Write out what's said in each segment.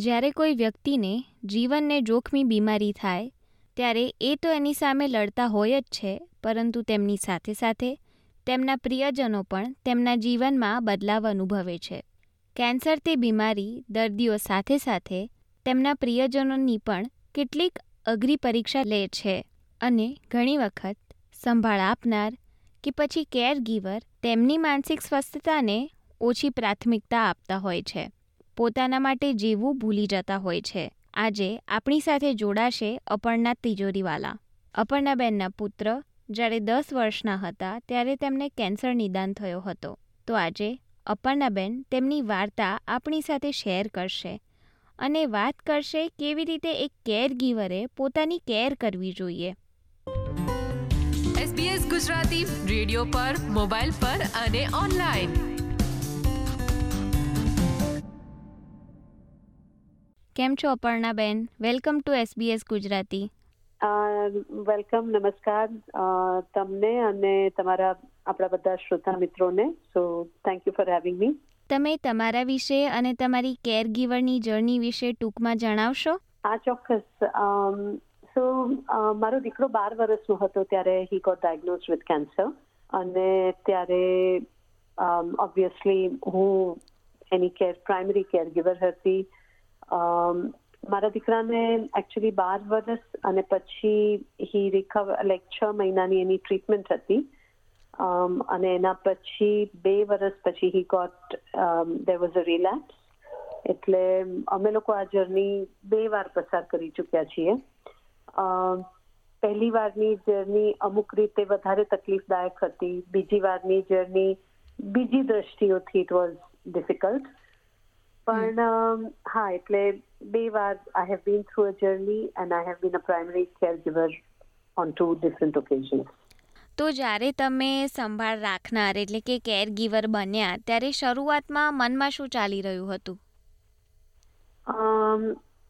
જ્યારે કોઈ વ્યક્તિને જીવનને જોખમી બીમારી થાય, ત્યારે એ તો એની સામે લડતા હોય જ છે, પરંતુ તેમની સાથે સાથે તેમના પ્રિયજનો પણ તેમના જીવનમાં બદલાવ અનુભવે છે. કેન્સર તે બીમારી દર્દીઓ સાથે સાથે તેમના પ્રિયજનોની પણ કેટલીક અઘરી પરીક્ષા લે છે અને ઘણી વખત સંભાળ આપનાર કે પછી કેર ગીવર તેમની માનસિક સ્વસ્થતાને ઓછી પ્રાથમિકતા આપતા હોય છે. પોતાના માટે જીવવું ભૂલી જતા હોય છે. આજે આપણી સાથે જોડાશે અપર્ણા તિજોરીવાલા. અપર્ણાબેનના પુત્ર, જ્યારે દસ વર્ષના હતા, ત્યારે તેમને કેન્સર નિદાન થયો હતો. તો આજે અપર્ણાબેન તેમની વાર્તા આપણી સાથે શેર કરશે અને વાત કરશે કેવી રીતે એક કેર ગીવરે પોતાની કેર કરવી જોઈએ. SBS ગુજરાતી રેડિયો પર, મોબાઈલ પર અને ઓનલાઈન. કેમ છો અપર્ણાબેન welcome to SBS Gujarati. Welcome નમસ્કાર. તમને અને તમારા આપણા બધા શ્રોતા મિત્રોને. So thank you for having me તમે તમારા વિશે અને તમારી કેર ગીવરની જર્ની વિશે ટૂંકમાં જણાવશો? આ ચોક્કસ. સો મારો દીકરો બાર વર્ષનો હતો ત્યારે he got diagnosed with cancer અને ત્યારે ઓબ્વિયસલી હું એની કેર પ્રાઇમરી કેર ગીવર હતી. મારા દીકરાને એકચ્યુઅલી બાર વર્ષ અને પછી હી રિકવર લાઈક છ મહિનાની એની ટ્રીટમેન્ટ હતી. અને એના પછી બે વર્ષ પછી he got there was a relapse એટલે અમે લોકો આ જર્ની બે વાર પસાર કરી ચૂક્યા છીએ. પહેલી વારની જર્ની અમુક રીતે વધારે તકલીફદાયક હતી. બીજી વારની જર્ની બીજી દ્રષ્ટિઓથી ઇટ વોઝ ડિફિકલ્ટ પણ હા એટલે બે વાર I have been through a journey and I have been a primary caregiver on two different occasions તો જ્યારે તમે સંભાળ રાખનાર એટલે કે કેર ગીવર બન્યા ત્યારે શરૂઆતમાં મનમાં શું ચાલી રહ્યું હતું?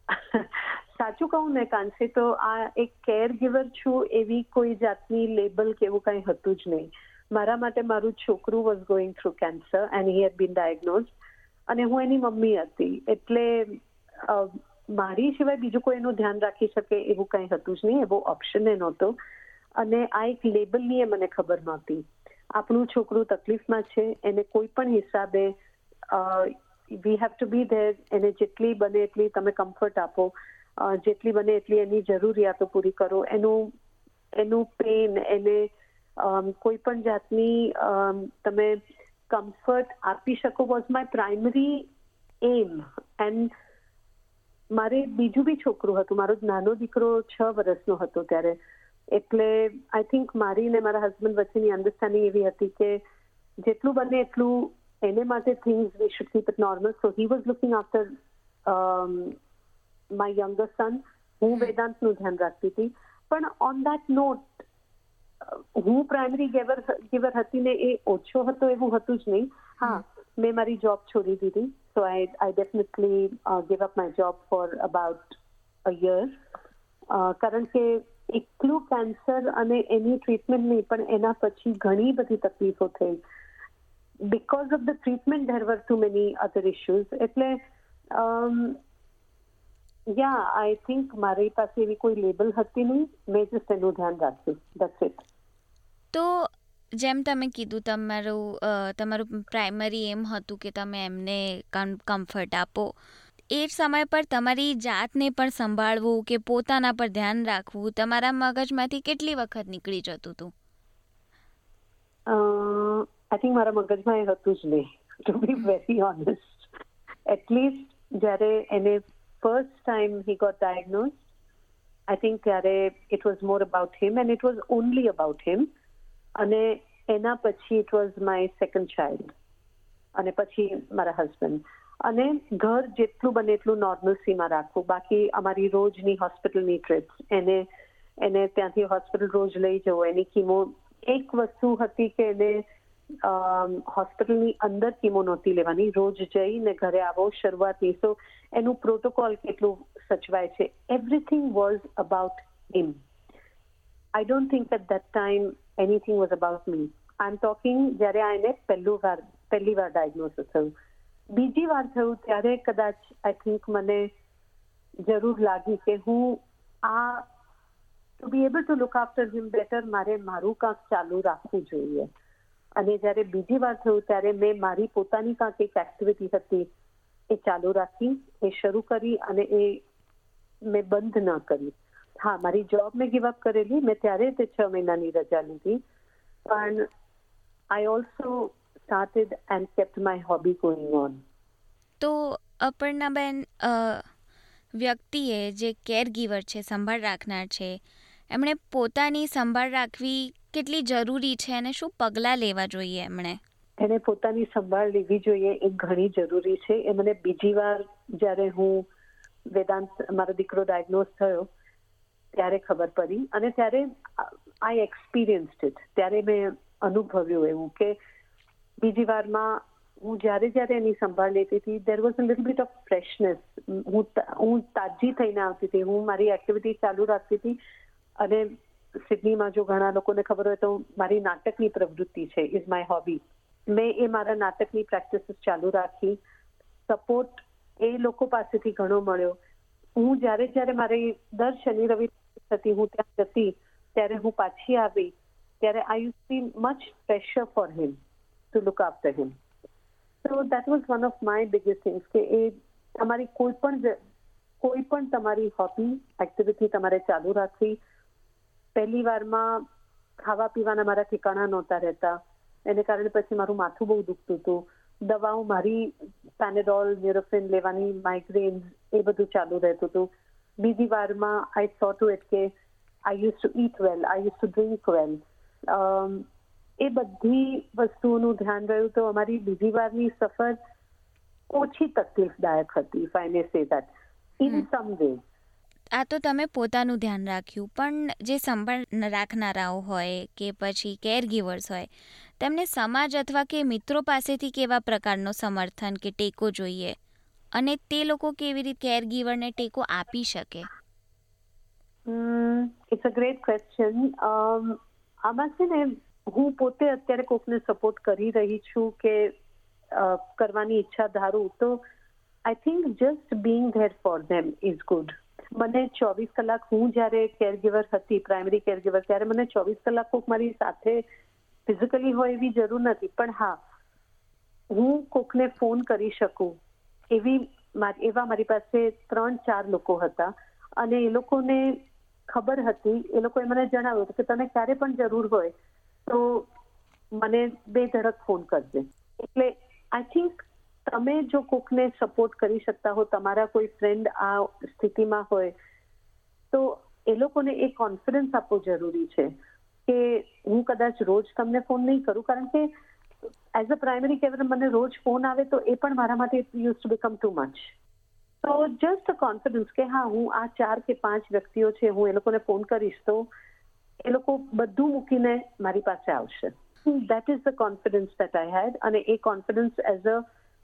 સાચું કહું ને કાંસે તો આ એક કેર ગિવર છું એવી કોઈ જાતની લેબલ કે એવું કંઈ હતું જ નહીં. મારા માટે મારું છોકરું was going through cancer and he had been diagnosed અને હું એની મમ્મી હતી. એટલે મારી સિવાય બીજું કોઈ એનું ધ્યાન રાખી શકે એવું કંઈ હતું જ નહીં. એવો ઓપ્શન એ નહોતો. અને આ એક લેબલની એ મને ખબર નહોતી. આપણું છોકરું તકલીફમાં છે. એને કોઈ પણ હિસાબે we have to be there એને જેટલી બને એટલી તમે કમ્ફર્ટ આપો. જેટલી બને એટલી એની જરૂરિયાતો પૂરી કરો. એનું એનું પેન એને કોઈ પણ જાતની તમે કમ્ફર્ટ આપી શકો was my primary aim and મારે બીજું બી છોકરું હતું. મારો નાનો દીકરો છ વર્ષનો હતો ત્યારે. એટલે આઈ થિંક મારી ને મારા હસબન્ડ વચ્ચેની અન્ડરસ્ટેન્ડિંગ એવી હતી કે જેટલું બને એટલું એને માટે things we should keep it normal so he was looking after my younger son હું વેદાંતનું ધ્યાન રાખતી હતી. પણ ઓન દેટ નોટ હું પ્રાઇમરી ગેવર ગીવર હતી ને એ ઓછો હતો એવું હતું જ નહીં. હા મેં મારી જોબ છોડી દીધી. So I I definitely give up my job for about a year કારણ કે એકલું કેન્સર અને એની ટ્રીટમેન્ટ નહીં પણ એના પછી ઘણી બધી તકલીફો થઈ. Because of the treatment there were too many other issues એટલે યા આઈ થિંક મારી પાસે એવી કોઈ લેબલ હતી નહીં. મેં જસ્ટ એનું ધ્યાન રાખ્યું. ધેટ્સ ઇટ તો જેમ તમે કીધું તમારું તમારું પ્રાઇમરી એમ હતું કે તમે એમને કમ્ફર્ટ આપો. એ સમય પર તમારી જાતને પણ સંભાળવું કે પોતાના પર ધ્યાન રાખવું તમારા મગજમાંથી કેટલી વખત નીકળી જતું હતું? આઈ થિંક મારા મગજમાં એ હતું જ નહીં to be very honest at least જ્યારે એને first time he got diagnosed, I think ત્યારે it was more about him and it was only about him અને એના પછી it was my second child અને પછી મારા હસબન્ડ અને ઘર જેટલું બને એટલું નોર્મલસીમાં રાખવું. બાકી અમારી રોજની હોસ્પિટલની ટ્રીપ્સ એને એને ત્યાંથી હોસ્પિટલ રોજ લઈ જવો. એની કીમો એક વસ્તુ હતી કે એને હોસ્પિટલની અંદર કીમો નહોતી લેવાની. રોજ જઈને ઘરે આવો શરૂઆતની સો એનું પ્રોટોકોલ કેટલું સચવાય છે? Everything was about him I don't think at that time anything was about me I am talking જ્યારે આ એને પહેલું વાર, પહેલી વાર ડાયગ્નોસિસ થયું. બીજી વાર થયું ત્યારે કદાચ આઈ થિંક મને જરૂર લાગી કે હું આ to be able to look after him better મારે મારું કાંક ચાલુ રાખવું જોઈએ. અને જ્યારે બીજી વાર થયું ત્યારે મેં મારી પોતાની કાંક એક એક્ટિવિટી હતી, એ ચાલુ રાખી, એ શરૂ કરી અને એ મેં બંધ ન કરી. હા, મારી જોબ મેં ગિવ અપ કરેલી, મેં ત્યારે તે છ મહિનાની રજા લીધી. પણ I also started and kept my hobby going on તો અપર્ણાબેન વ્યક્તિએ જે કેર ગીવર છે, સંભાળ રાખનાર છે એમણે પોતાની સંભાળ રાખવી કેટલી જરૂરી છે અને શું પગલાં લેવા જોઈએ એમણે? એને પોતાની સંભાળ લેવી જોઈએ એ ઘણી જરૂરી છે. એ મને બીજી વાર જ્યારે હું વેદાંત, મારો દીકરો ડાયગ્નોઝ થયો, ત્યારે ખબર પડી અને ત્યારે આઈ એક્સપિરિયન્સ્ડ ઇટ ત્યારે મેં અનુભવ્યું એવું કે બીજી વારમાં હું જ્યારે જ્યારે એની સંભાળ લેતી હતી there was a little bit of freshness હું હું તાજી થઈને આવતી હતી. હું મારી એક્ટિવિટી ચાલુ રાખતી હતી. અને સિડનીમાં જો ઘણા લોકોને ખબર હોય તો મારી નાટકની પ્રવૃત્તિ છે ઇઝ માય હોબી મેં એ મારા નાટકની પ્રેક્ટિસ ચાલુ રાખી. સપોર્ટ એ લોકો પાસેથી ઘણો મળ્યો. હું જ્યારે જ્યારે મારી દર શનિ રવિ થતી હું ત્યાં જતી, ત્યારે હું પાછી આવી, ત્યારે I you be much pressure for him to look after him so that was one of my biggest things કે એ તમારી કોઈ પણ કોઈ પણ તમારી હોબી એક્ટિવિટી તમારે ચાલુ રાખવી પહેલી વારમાં ખાવા પીવાના મારા ઠેકાણા નહોતા રહેતા. એને કારણે પછી મારું માથું બહુ દુખતું હતું. દવાઓ મારી પેનેડોલ ન્યુરોફિન લેવાની માઇગ્રેન એ બધું ચાલુ રહેતું હતું. બીજી વારમાં આઈ સો ટુ ઇટ કે I use to eat well I use to drink well એ બધી વસ્તુઓનું ધ્યાન રહ્યું તો અમારી બીજી વારની સફર ઓછી તકલીફદાયક હતી if I May say that in sum way આ તો તમે પોતાનું ધ્યાન રાખ્યું, પણ જે સંભાળ રાખનારાઓ હોય કે પછી કેરગીવર્સ હોય, તેમને સમાજ અથવા કે મિત્રો પાસેથી કેવા પ્રકારનો સમર્થન કે ટેકો જોઈએ? અને તે લોકો કેવી રીતે કેરગીવરને ટેકો આપી શકે? ઇટ્સ અ ગ્રેટ ક્વેશ્ચન આમાં છે ને હું પોતે અત્યારે કોકને સપોર્ટ કરી રહી છું કે કરવાની ઈચ્છા ધારું તો I think just being there for them is good મને ચોવીસ કલાક હું જ્યારે કેરગીવર હતી પ્રાઇમરી કેરગીવર ત્યારે મને ચોવીસ કલાક કોક મારી સાથે ફિઝિકલી હોય એવી જરૂર નથી. પણ હા, હું કોકને ફોન કરી શકું એવી એવા મારી પાસે ત્રણ ચાર લોકો હતા. અને એ લોકોને ખબર હતી, એ લોકોએ મને જણાવ્યું કે તને ક્યારે પણ જરૂર હોય તો મને બે ધડક ફોન કરજે. એટલે આઈ થિંક તમે જો કોકને સપોર્ટ કરી શકતા હો, તમારા કોઈ ફ્રેન્ડ આ સ્થિતિમાં હોય, તો એ લોકોને એ કોન્ફિડન્સ આપવો જરૂરી છે કે હું કદાચ રોજ તમને ફોન નહીં કરું. કારણ કે એઝ અ પ્રાઇમરી કેવર મને રોજ ફોન આવે તો એ પણ મારા માટે use to become too much તો જસ્ટ કોન્ફિડન્સ કે હા, હું આ ચાર કે પાંચ વ્યક્તિઓ છે, હું એ લોકોને ફોન કરીશ તો એ લોકો બધું મૂકીને મારી પાસે આવશે. That is the confidence that I had અને એ confidence as a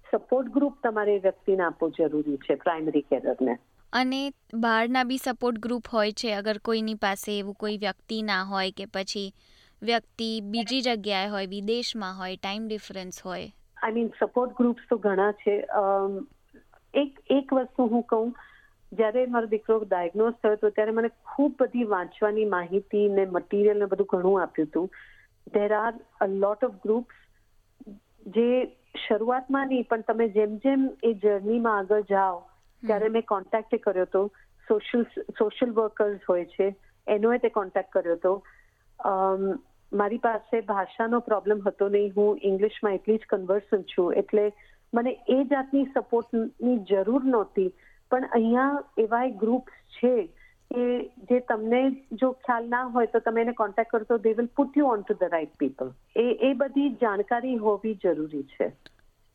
support group તમારે વ્યક્તિને આપવો જરૂરી છે પ્રાઇમરી કેરરને અને બહારના બી સપોર્ટ ગ્રુપ હોય છે અગર કોઈની પાસે એવું કોઈ વ્યક્તિ ના હોય કે પછી વ્યક્તિ બીજી જગ્યાએ હોય વિદેશમાં હોય ટાઈમ ડિફરન્સ હોય. આઈ મીન સપોર્ટ ગ્રુપ્સ તો ઘણા છે. એક એક વસ્તુ હું કહું જ્યારે મારો દીકરો ડાયગ્નોઝ થયો હતો ત્યારે મને ખૂબ બધી વાંચવાની માહિતી ને મટીરિયલ ને બધું ઘણું આપ્યું હતું. There are a lot of groups જે શરૂઆતમાં નહીં પણ તમે જેમ જેમ એ જર્નીમાં આગળ જાઓ ત્યારે મેં કોન્ટેક્ટ કર્યો હતો. સોશિયલ સોશિયલ વર્કર્સ હોય છે એનોએ તે કોન્ટેક્ટ કર્યો હતો. મારી પાસે ભાષાનો પ્રોબ્લેમ હતો નહીં હું ઇંગ્લિશમાં એટલી જ કન્વર્સન છું એટલે મને એ જાતની સપોર્ટની જરૂર નહોતી. પણ અહીંયા એવા ગ્રુપ્સ છે કે જે તમને જો ખ્યાલ ના હોય તો તમે એને કોન્ટેક્ટ કરો તો they will put you on to the right people એ એ બધી જાણકારી હોવી જરૂરી છે.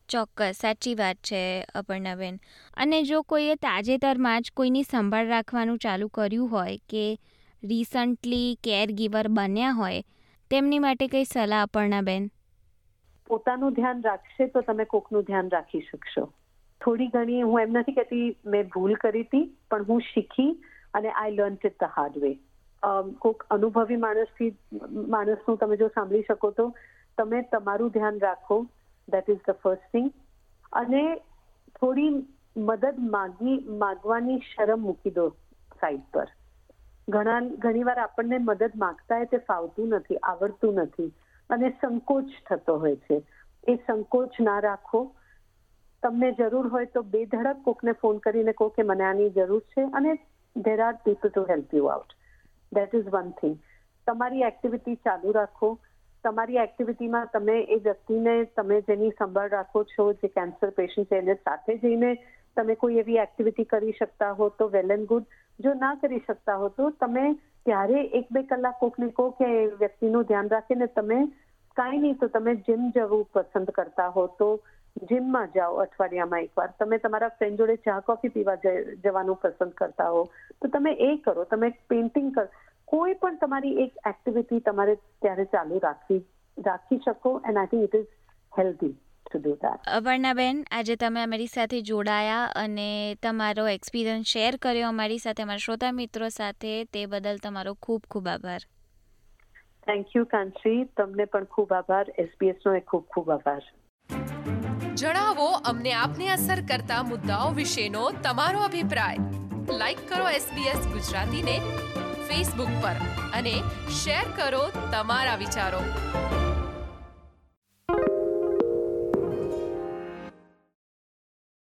ચોક્કસ સાચી વાત છે અપર્ણાબેન. અને જો કોઈએ તાજેતરમાં જ કોઈની સંભાળ રાખવાનું ચાલુ કર્યું હોય કે રિસન્ટલી કેર ગીવર બન્યા હોય તેમની માટે કઈ સલાહ અપર્ણાબેન? પોતાનું ધ્યાન રાખશે તો તમે કોકનું ધ્યાન રાખી શકશો. થોડી ઘણી હું એમ નથી કહેતી મેં ભૂલ કરી હતી પણ હું શીખી અને I learn it the hard way કોઈક અનુભવી માણસથી, માણસનું તમે જો સાંભળી શકો તો, તમે તમારું ધ્યાન રાખો. That is the first thing અને થોડી મદદ માગી, માગવાની શરમ મૂકી દો સાઈડ પર. ઘણા, ઘણીવાર આપણને મદદ માગતા હોય તે ફાવતું નથી, આવડતું નથી. અને સંકોચ થતો હોય છે. એ સંકોચ ના રાખો. તમને જરૂર હોય તો બેધડક કોકને ફોન કરીને કહો કે મને આની જરૂર છે. અને there are people to help you out that is one thing તમારી એક્ટિવિટી ચાલુ રાખો. તમારી એક્ટિવિટીમાં તમે એ વ્યક્તિને તમે જેની સંભાળ રાખો છો, જે કેન્સર પેશન્ટ છે, એને સાથે જઈને તમે કોઈ એવી એક્ટિવિટી કરી શકતા હો તો વેલ એન્ડ ગુડ જો ના કરી શકતા હો તો તમે ત્યારે એક બે કલાક કોકને કહો કે વ્યક્તિનું ધ્યાન રાખીને તમે કાંઈ નહીં તો તમે જીમ જવું પસંદ કરતા હો તો જીમમાં જાઓ અઠવાડિયામાં એકવાર. તમે તમારા ફ્રેન્ડ જોડે ચા કોફી પીવા જવાનું પસંદ કરતા હો. તો તમે એ કરો તમે પેઇન્ટિંગ કરો. કોઈ પણ તમારી એક એક્ટિવિટી તમારે ત્યારે ચાલુ રાખવી રાખી શકો and I think it is healthy અપર્ણાબેન આજે તમે અમારી સાથે જોડાયા અને તમારો એક્સપિરિયન્સ શેર કર્યો અમારી સાથે અમારા શ્રોતા મિત્રો સાથે. તે બદલ તમારો ખૂબ ખૂબ આભાર. થેન્ક યુ કાંચી તમને પણ ખૂબ આભાર. એસબીએસનો ખૂબ ખૂબ આભાર. જણાવો, અમને આપને અસર કરતા મુદ્દાઓ વિશેનો તમારો અભિપ્રાય. લાઈક કરો એસબીએસ ગુજરાતીને ફેસબુક પર અને શેર કરો તમારા વિચારો.